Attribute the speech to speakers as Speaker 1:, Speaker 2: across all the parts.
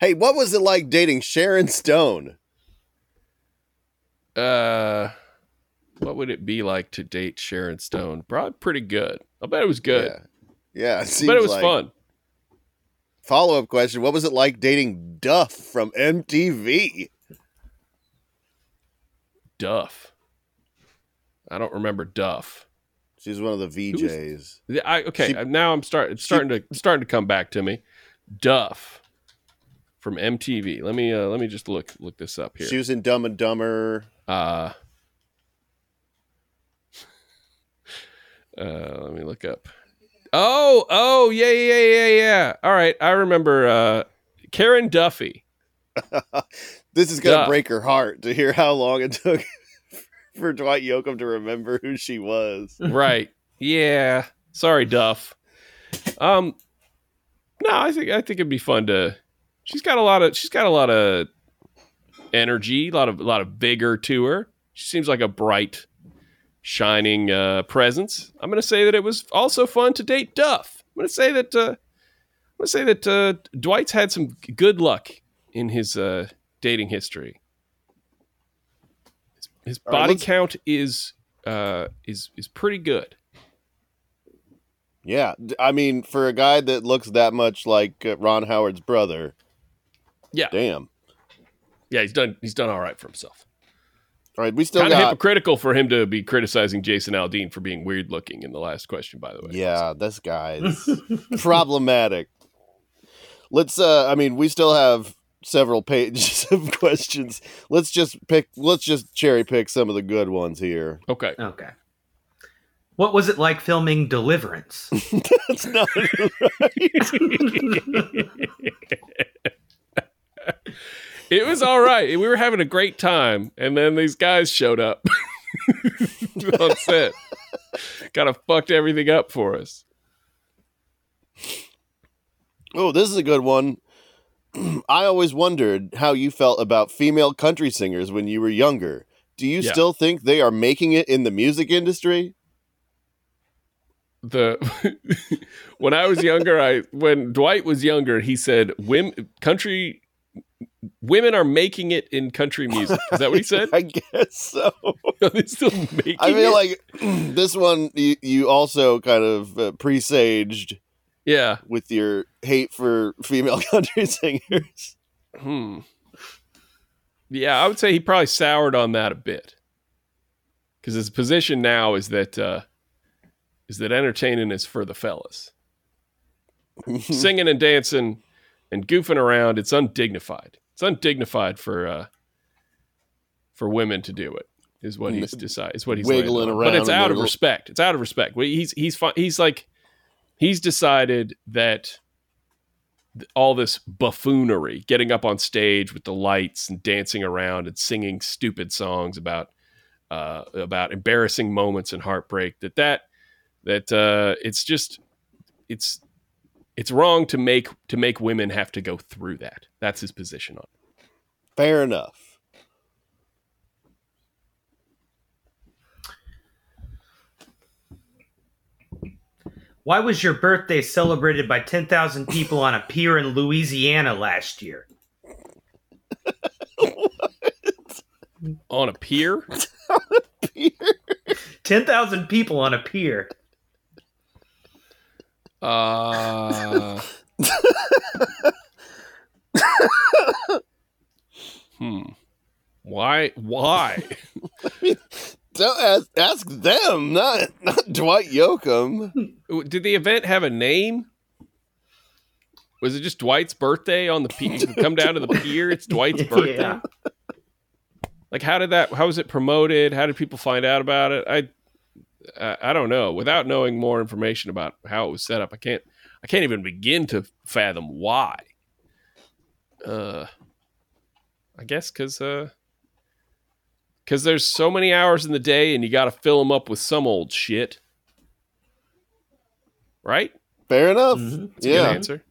Speaker 1: Hey, what was it like dating Sharon Stone?
Speaker 2: Uh, what would it be like to date Sharon Stone? Probably pretty good. I bet it was good.
Speaker 1: Yeah, yeah it
Speaker 2: I bet it was
Speaker 1: like-
Speaker 2: fun.
Speaker 1: Follow up question: What was it like dating Duff from MTV?
Speaker 2: Duff. I don't remember Duff.
Speaker 1: She's one of the VJs.
Speaker 2: Yeah, I, okay,
Speaker 1: She-
Speaker 2: uh, now I'm start it's starting to starting to come back to me. Duff from MTV. Let me uh, let me just look look this up here.
Speaker 1: She was in Dumb and Dumber.
Speaker 2: Uh, uh, let me look up. Oh, oh, yeah, yeah, yeah, yeah. All right, I remember uh, Karen Duffy.
Speaker 1: This is gonna
Speaker 2: Duff.
Speaker 1: break her heart to hear how long it took for Dwight Yoakam to remember who she was.
Speaker 2: right. Yeah. Sorry, Duff. Um, no, I think I think it'd be fun to. She's got a lot of she's got a lot of energy, a lot of a lot of vigor to her. She seems like a bright, shining uh, presence. I'm going to say that it was also fun to date Duff. I'm going to say that uh, I'm going to say that uh, Dwight's had some good luck in his uh, dating history. His, his body
Speaker 1: let's-
Speaker 2: count is uh, is is pretty good.
Speaker 1: Yeah, I mean, for a guy that looks that much like uh, Ron Howard's brother,
Speaker 2: Yeah,
Speaker 1: damn.
Speaker 2: yeah, he's done he's done all right for himself.
Speaker 1: All right, we still
Speaker 2: Kind of hypocritical for him to be criticizing Jason Aldean for being weird looking in the last question, by the way.
Speaker 1: Yeah, this guy's problematic. Let's. uh I mean, we still have several pages of questions. Let's just pick. Let's just cherry pick some of the good ones here.
Speaker 2: Okay.
Speaker 3: Okay. What was it like filming Deliverance?
Speaker 1: That's not
Speaker 2: It was all right. We were having a great time, and then these guys showed up on set. kind of fucked everything up for us.
Speaker 1: Oh, this is a good one. I always wondered how you felt about female country singers when you were younger. Do you
Speaker 2: Yeah.
Speaker 1: still think they are making it in the music industry?
Speaker 2: The when I was younger, I when Dwight was younger, he said, "Women, country, women are making it in country music." Is that what he said?
Speaker 1: I guess so.
Speaker 2: Are they still making
Speaker 1: I feel
Speaker 2: it?
Speaker 1: like this one you, you also kind of uh, presaged
Speaker 2: yeah.
Speaker 1: with your hate for female country singers.
Speaker 2: Hmm. Yeah, I would say he probably soured on that a bit. Because his position now is that uh, is that entertaining is for the fellas. Singing and dancing and goofing around, it's undignified. It's undignified for uh, for women to do it. Is what he's decided. Is what he's
Speaker 1: Wiggling around
Speaker 2: but it's out of respect. It's out of respect. He's he's fi- he's like he's decided that all this buffoonery, getting up on stage with the lights and dancing around and singing stupid songs about uh, about embarrassing moments and heartbreak, that that that uh, it's just it's it's wrong to make to make women have to go through that. That's his position on it.
Speaker 1: Fair enough.
Speaker 3: Why was your birthday celebrated by 10,000 people on a pier in Louisiana last year?
Speaker 2: On a pier,
Speaker 3: 10,000 people on a pier.
Speaker 2: Uh, hmm. Why? Why?
Speaker 1: Don't ask, ask them, not not Dwight Yoakam.
Speaker 2: Did the event have a name? Was it just Dwight's birthday on the pier? Come down to the pier. It's Dwight's birthday.
Speaker 3: Yeah.
Speaker 2: Like, how did that? How was it promoted? How did people find out about it? I, I, I don't know. Without knowing more information about how it was set up, I can't. I can't even begin to fathom why. Uh, I guess because uh, because there's so many hours in the day, and you got to fill them up with some old shit. Right?
Speaker 1: Fair enough.
Speaker 3: Mhm.
Speaker 2: That's a good
Speaker 1: Yeah.
Speaker 2: answer.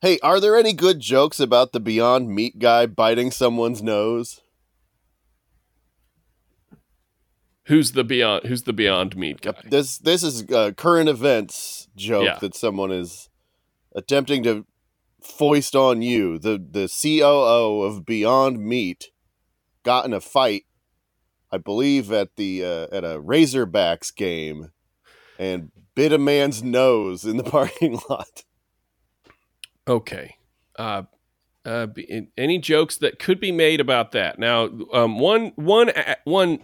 Speaker 1: Hey, are there any good jokes about the Beyond Meat guy biting someone's nose?
Speaker 2: Who's the beyond? Who's the beyond meat guy?
Speaker 1: This this is a current events joke
Speaker 2: Yeah.
Speaker 1: that someone is attempting to foist on you. The the COO of Beyond Meat got in a fight, I believe at the uh, at a Razorbacks game, and bit a man's nose in the parking lot.
Speaker 2: Okay. Uh, uh, any jokes that could be made about that? Now, um, one one one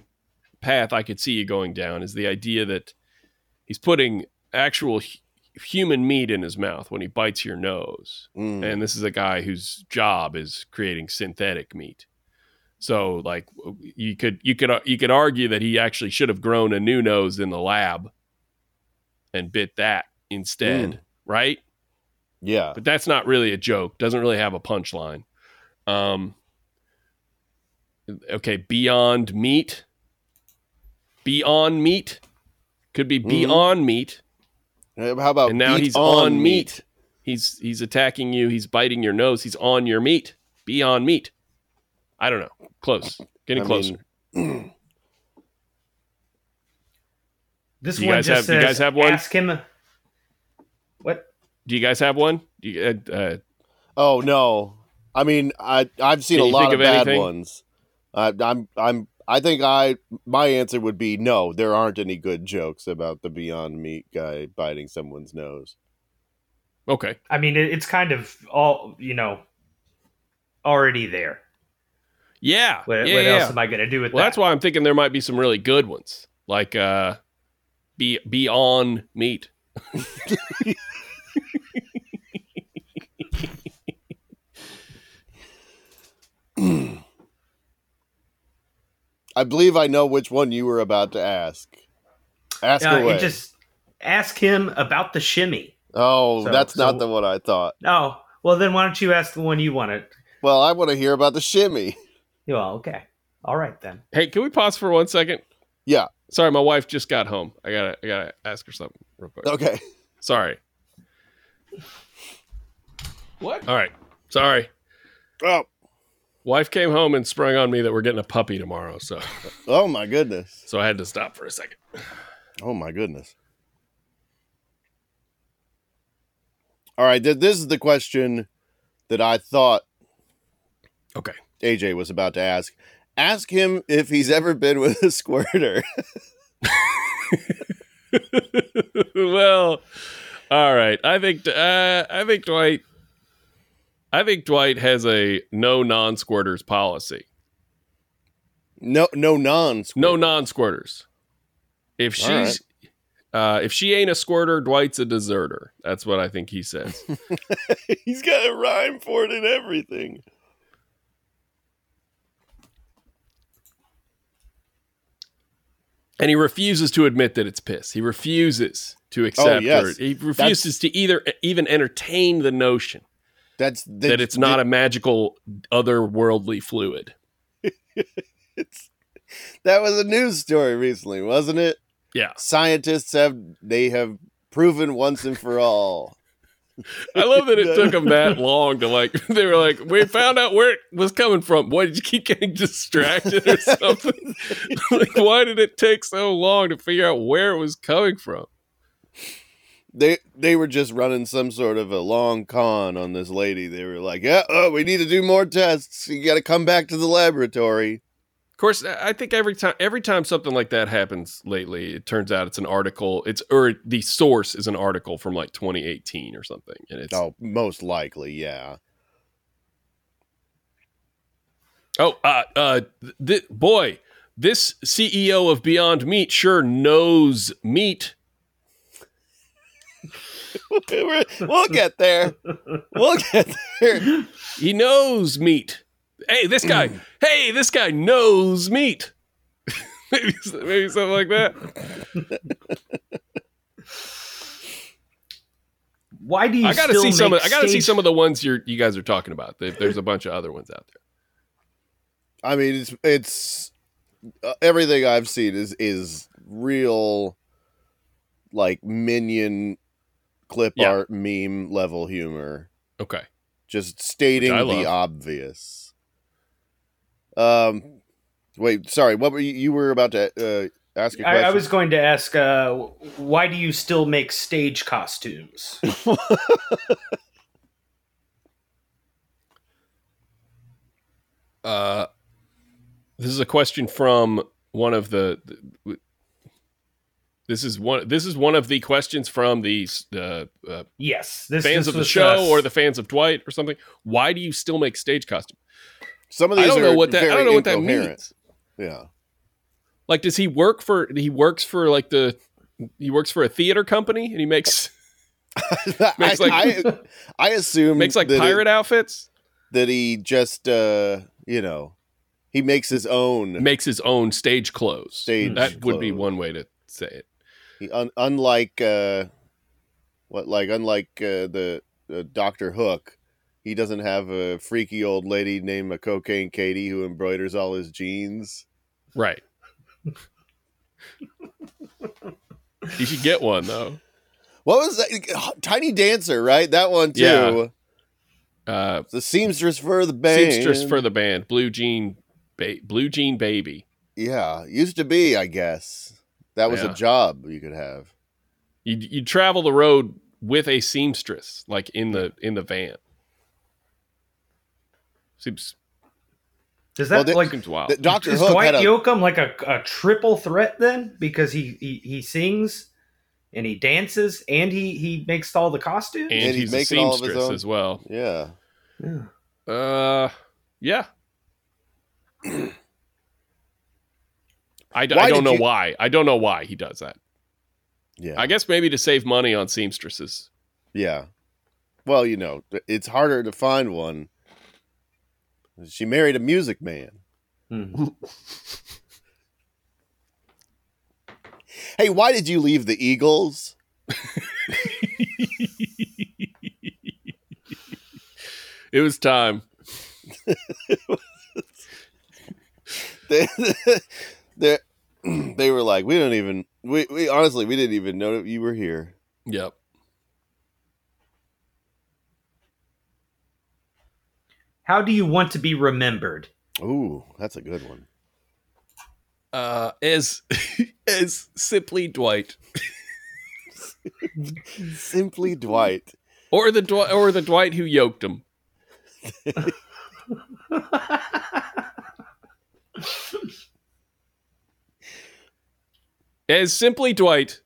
Speaker 2: path I could see you going down is the idea that he's putting actual hu- human meat in his mouth when he bites your nose,
Speaker 1: Mm.
Speaker 2: and this is a guy whose job is creating synthetic meat. So, like, you could you could you could argue that he actually should have grown a new nose in the lab and bit that instead, right?
Speaker 1: Yeah.
Speaker 2: but that's not really a joke. Doesn't really have a punchline. Um, okay, Beyond Meat. Beyond Meat could be
Speaker 1: Mhm.
Speaker 2: Beyond Meat,
Speaker 1: Uh, How about
Speaker 2: and now he's on meat. He's he's attacking you. He's biting your nose. He's on your meat. Beyond Meat. I don't know. Close. Getting
Speaker 1: I
Speaker 2: closer.
Speaker 1: mean,
Speaker 3: This
Speaker 2: Do you
Speaker 3: one
Speaker 2: guys
Speaker 3: just
Speaker 2: have- do you guys have one?
Speaker 3: ask him. What?
Speaker 2: Do you guys have one? Do you, uh, uh,
Speaker 1: oh no. I mean, I I've seen a lot of
Speaker 2: of
Speaker 1: bad
Speaker 2: anything?
Speaker 1: ones. I, I'm I'm I think I my answer would be no. There aren't any good jokes about the Beyond Meat guy biting someone's nose.
Speaker 2: okay.
Speaker 3: I mean, it, it's kind of all you know, already there.
Speaker 2: Yeah.
Speaker 3: What,
Speaker 2: yeah,
Speaker 3: what
Speaker 2: yeah.
Speaker 3: else am I going to do with
Speaker 2: Well,
Speaker 3: that?
Speaker 2: that's why I'm thinking there might be some really good ones, like uh, be be on meat.
Speaker 1: I believe I know which one you were about to ask. Ask
Speaker 3: Uh,
Speaker 1: away.
Speaker 3: just ask him about the shimmy.
Speaker 1: oh,
Speaker 3: so-
Speaker 1: that's not
Speaker 3: so-
Speaker 1: the one I thought.
Speaker 3: Oh, well, then why don't you ask the one you wanted?
Speaker 1: Well, I want to hear about the shimmy.
Speaker 3: Well, okay, all right then.
Speaker 2: Hey, can we pause for one second?
Speaker 1: Yeah.
Speaker 2: Sorry, my wife just got home. I gotta I gotta ask her something real quick.
Speaker 1: Okay.
Speaker 2: Sorry.
Speaker 3: What?
Speaker 2: All right. Sorry.
Speaker 1: Oh,
Speaker 2: Wife came home and sprung on me that we're getting a puppy tomorrow, so
Speaker 1: oh my goodness.
Speaker 2: so I had to stop for a second.
Speaker 1: Oh my goodness. All right, th- this is the question that I thought
Speaker 2: Okay.
Speaker 1: AJ was about to ask. Ask him if he's ever been with a squirter.
Speaker 2: well, all right. I think uh, I think Dwight. I think Dwight has a no non-squirters policy.
Speaker 1: No, no non.
Speaker 2: No non-squirters. If
Speaker 1: All
Speaker 2: she's uh, if she ain't a squirter, Dwight's a deserter. That's what I think he says.
Speaker 1: he's got a rhyme for it and everything.
Speaker 2: and he refuses to admit that it's piss. He refuses to accept
Speaker 1: yes.
Speaker 2: or he refuses to either even entertain the notion
Speaker 1: That's
Speaker 2: that it's not a magical otherworldly fluid.
Speaker 1: It's that was a news story recently, wasn't it?
Speaker 2: Yeah.
Speaker 1: Scientists have they have proven once and for all.
Speaker 2: I love that it took them that long to like. They were like, we found out where it was coming from. Why did you keep getting distracted or something? like, why did it take so long to figure out where it was coming from?
Speaker 1: They they were just running some sort of a long con on this lady. They were like, "Yeah, oh, we need to do more tests. You got to come back to the laboratory."
Speaker 2: Of course, I think every time every time something like that happens lately, it turns out it's an article. It's or the source is an article from like 2018 or something, and it's
Speaker 1: Oh, most likely, yeah.
Speaker 2: oh, uh, uh, th- boy, this CEO of Beyond Meat sure knows meat.
Speaker 1: We're- we'll get there. We'll get there.
Speaker 2: He knows meat. Hey, this guy. hey, this guy knows meat. maybe, maybe something like that.
Speaker 3: Why do you?
Speaker 2: I gotta
Speaker 3: still
Speaker 2: see some. Of,
Speaker 3: make
Speaker 2: I gotta see some of the ones you you guys are talking about. There- There's a bunch of other ones out there.
Speaker 1: I mean, it's it's uh, everything I've seen is is real, like minion clip
Speaker 2: yeah.
Speaker 1: art meme level humor.
Speaker 2: Okay.
Speaker 1: Just stating the obvious. Um wait, sorry, what were you, you were about to uh, ask a question?
Speaker 3: I, I was going to ask uh, why do you still make stage costumes?
Speaker 2: uh this is a question from one of the, the this is one. This is one of the questions from the uh, uh,
Speaker 3: Yes, this
Speaker 2: fans
Speaker 3: this
Speaker 2: of the show
Speaker 3: uh,
Speaker 2: or the fans of Dwight or something. Why do you still make stage costume?
Speaker 1: Some of these I
Speaker 2: don't
Speaker 1: are
Speaker 2: know what that. I don't know what that means.
Speaker 1: Yeah.
Speaker 2: Like, does he work for? He works for like the. He works for a theater company and he makes
Speaker 1: I,
Speaker 2: Makes like-
Speaker 1: I, I assume
Speaker 2: makes like
Speaker 1: that it-
Speaker 2: pirate outfits.
Speaker 1: that he just uh you know he makes his own
Speaker 2: Makes his own stage clothes.
Speaker 1: Stage
Speaker 2: that would be one way to say it.
Speaker 1: He, un, unlike uh what like unlike uh, the uh, Doctor Hook he doesn't have a freaky old lady named a cocaine Katie who embroiders all his jeans
Speaker 2: Right. you should get one though.
Speaker 1: what was that Tiny Dancer right that one too
Speaker 2: Yeah. Uh,
Speaker 1: the seamstress for the band
Speaker 2: seamstress for the band, Blue Jean, ba- Blue Jean Baby.
Speaker 1: yeah used to be I guess that was
Speaker 2: Yeah.
Speaker 1: a job you could have
Speaker 2: You you travel the road with a seamstress, like in the in the van. Seems
Speaker 3: Does
Speaker 1: Well,
Speaker 3: that
Speaker 1: the-
Speaker 3: like
Speaker 2: seems wild.
Speaker 1: Doctor
Speaker 3: is
Speaker 1: Hook
Speaker 3: Dwight
Speaker 1: had a
Speaker 3: Yoakam like a, a triple threat then? Because he, he he sings and he dances and he he makes all the costumes.
Speaker 2: and,
Speaker 1: and he's
Speaker 2: he's a
Speaker 1: making all of his
Speaker 2: seamstress
Speaker 1: own-
Speaker 2: as well.
Speaker 1: yeah
Speaker 3: Yeah.
Speaker 2: Uh, yeah. I, d- I don't know
Speaker 1: you-
Speaker 2: why. I don't know why he does that.
Speaker 1: yeah
Speaker 2: I guess maybe to save money on seamstresses.
Speaker 1: Yeah. Well, you know, it's harder to find one. She married a music man.
Speaker 3: Hmm.
Speaker 1: Hey, why did you leave the Eagles?
Speaker 2: It was time.
Speaker 1: They, they, they were like, we don't even, we, we honestly, we didn't even know that you were here.
Speaker 2: Yep.
Speaker 3: How do you want to be remembered?
Speaker 1: Ooh, that's a good one.
Speaker 2: Uh, as as simply Dwight,
Speaker 1: Simply Dwight.
Speaker 2: or the Dw- or the Dwight who yoked him. As simply Dwight,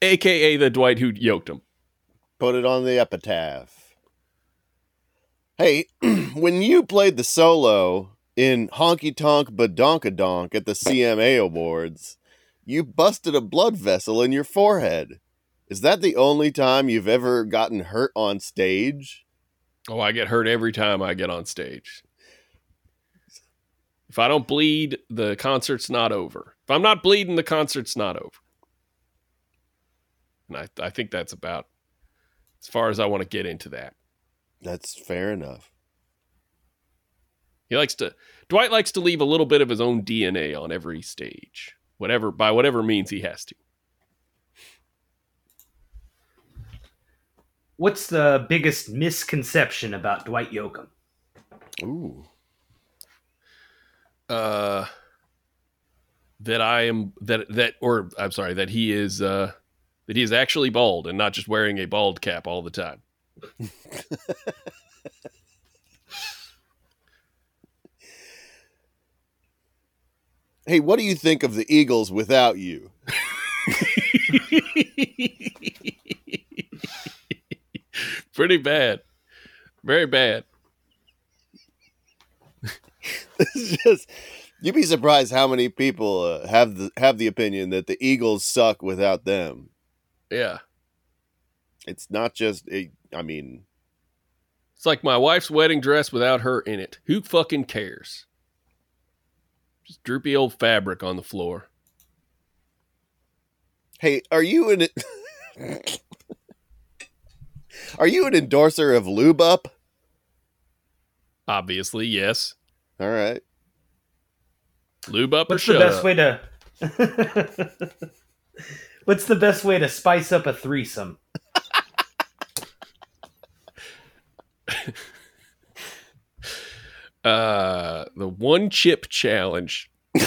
Speaker 2: aka the Dwight who yoked him.
Speaker 1: Put it on the epitaph. Hey, when you played the solo in Honky Tonk Badonkadonk at the CMA Awards, you busted a blood vessel in your forehead. Is that the only time you've ever gotten hurt on stage?
Speaker 2: Oh, I get hurt every time I get on stage. If I don't bleed, the concert's not over. If I'm not bleeding, the concert's not over. And I, I think that's about as far as I want to get into that.
Speaker 1: That's fair enough.
Speaker 2: He likes to Dwight likes to leave a little bit of his own DNA on every stage, whatever by whatever means he has to.
Speaker 3: What's the biggest misconception about Dwight Yoakam?
Speaker 1: Ooh.
Speaker 2: Uh, that I am that that or I'm sorry that he is uh that he is actually bald and not just wearing a bald cap all the time.
Speaker 1: Hey, what do you think of the Eagles without you?
Speaker 2: Pretty bad, very bad.
Speaker 1: it's just you'd be surprised how many people uh, have the have the opinion that the Eagles suck without them.
Speaker 2: Yeah,
Speaker 1: It's not just a, I mean,
Speaker 2: it's like my wife's wedding dress without her in it. Who fucking cares? Just droopy old fabric on the floor.
Speaker 1: hey, are you an Are you an endorser of Lube Up?
Speaker 2: Obviously, yes.
Speaker 1: All right.
Speaker 2: Lube up
Speaker 3: What's
Speaker 2: or
Speaker 3: the
Speaker 2: shut
Speaker 3: best
Speaker 2: up.
Speaker 3: way to What's the best way to spice up a threesome?
Speaker 2: Uh, the one chip challenge.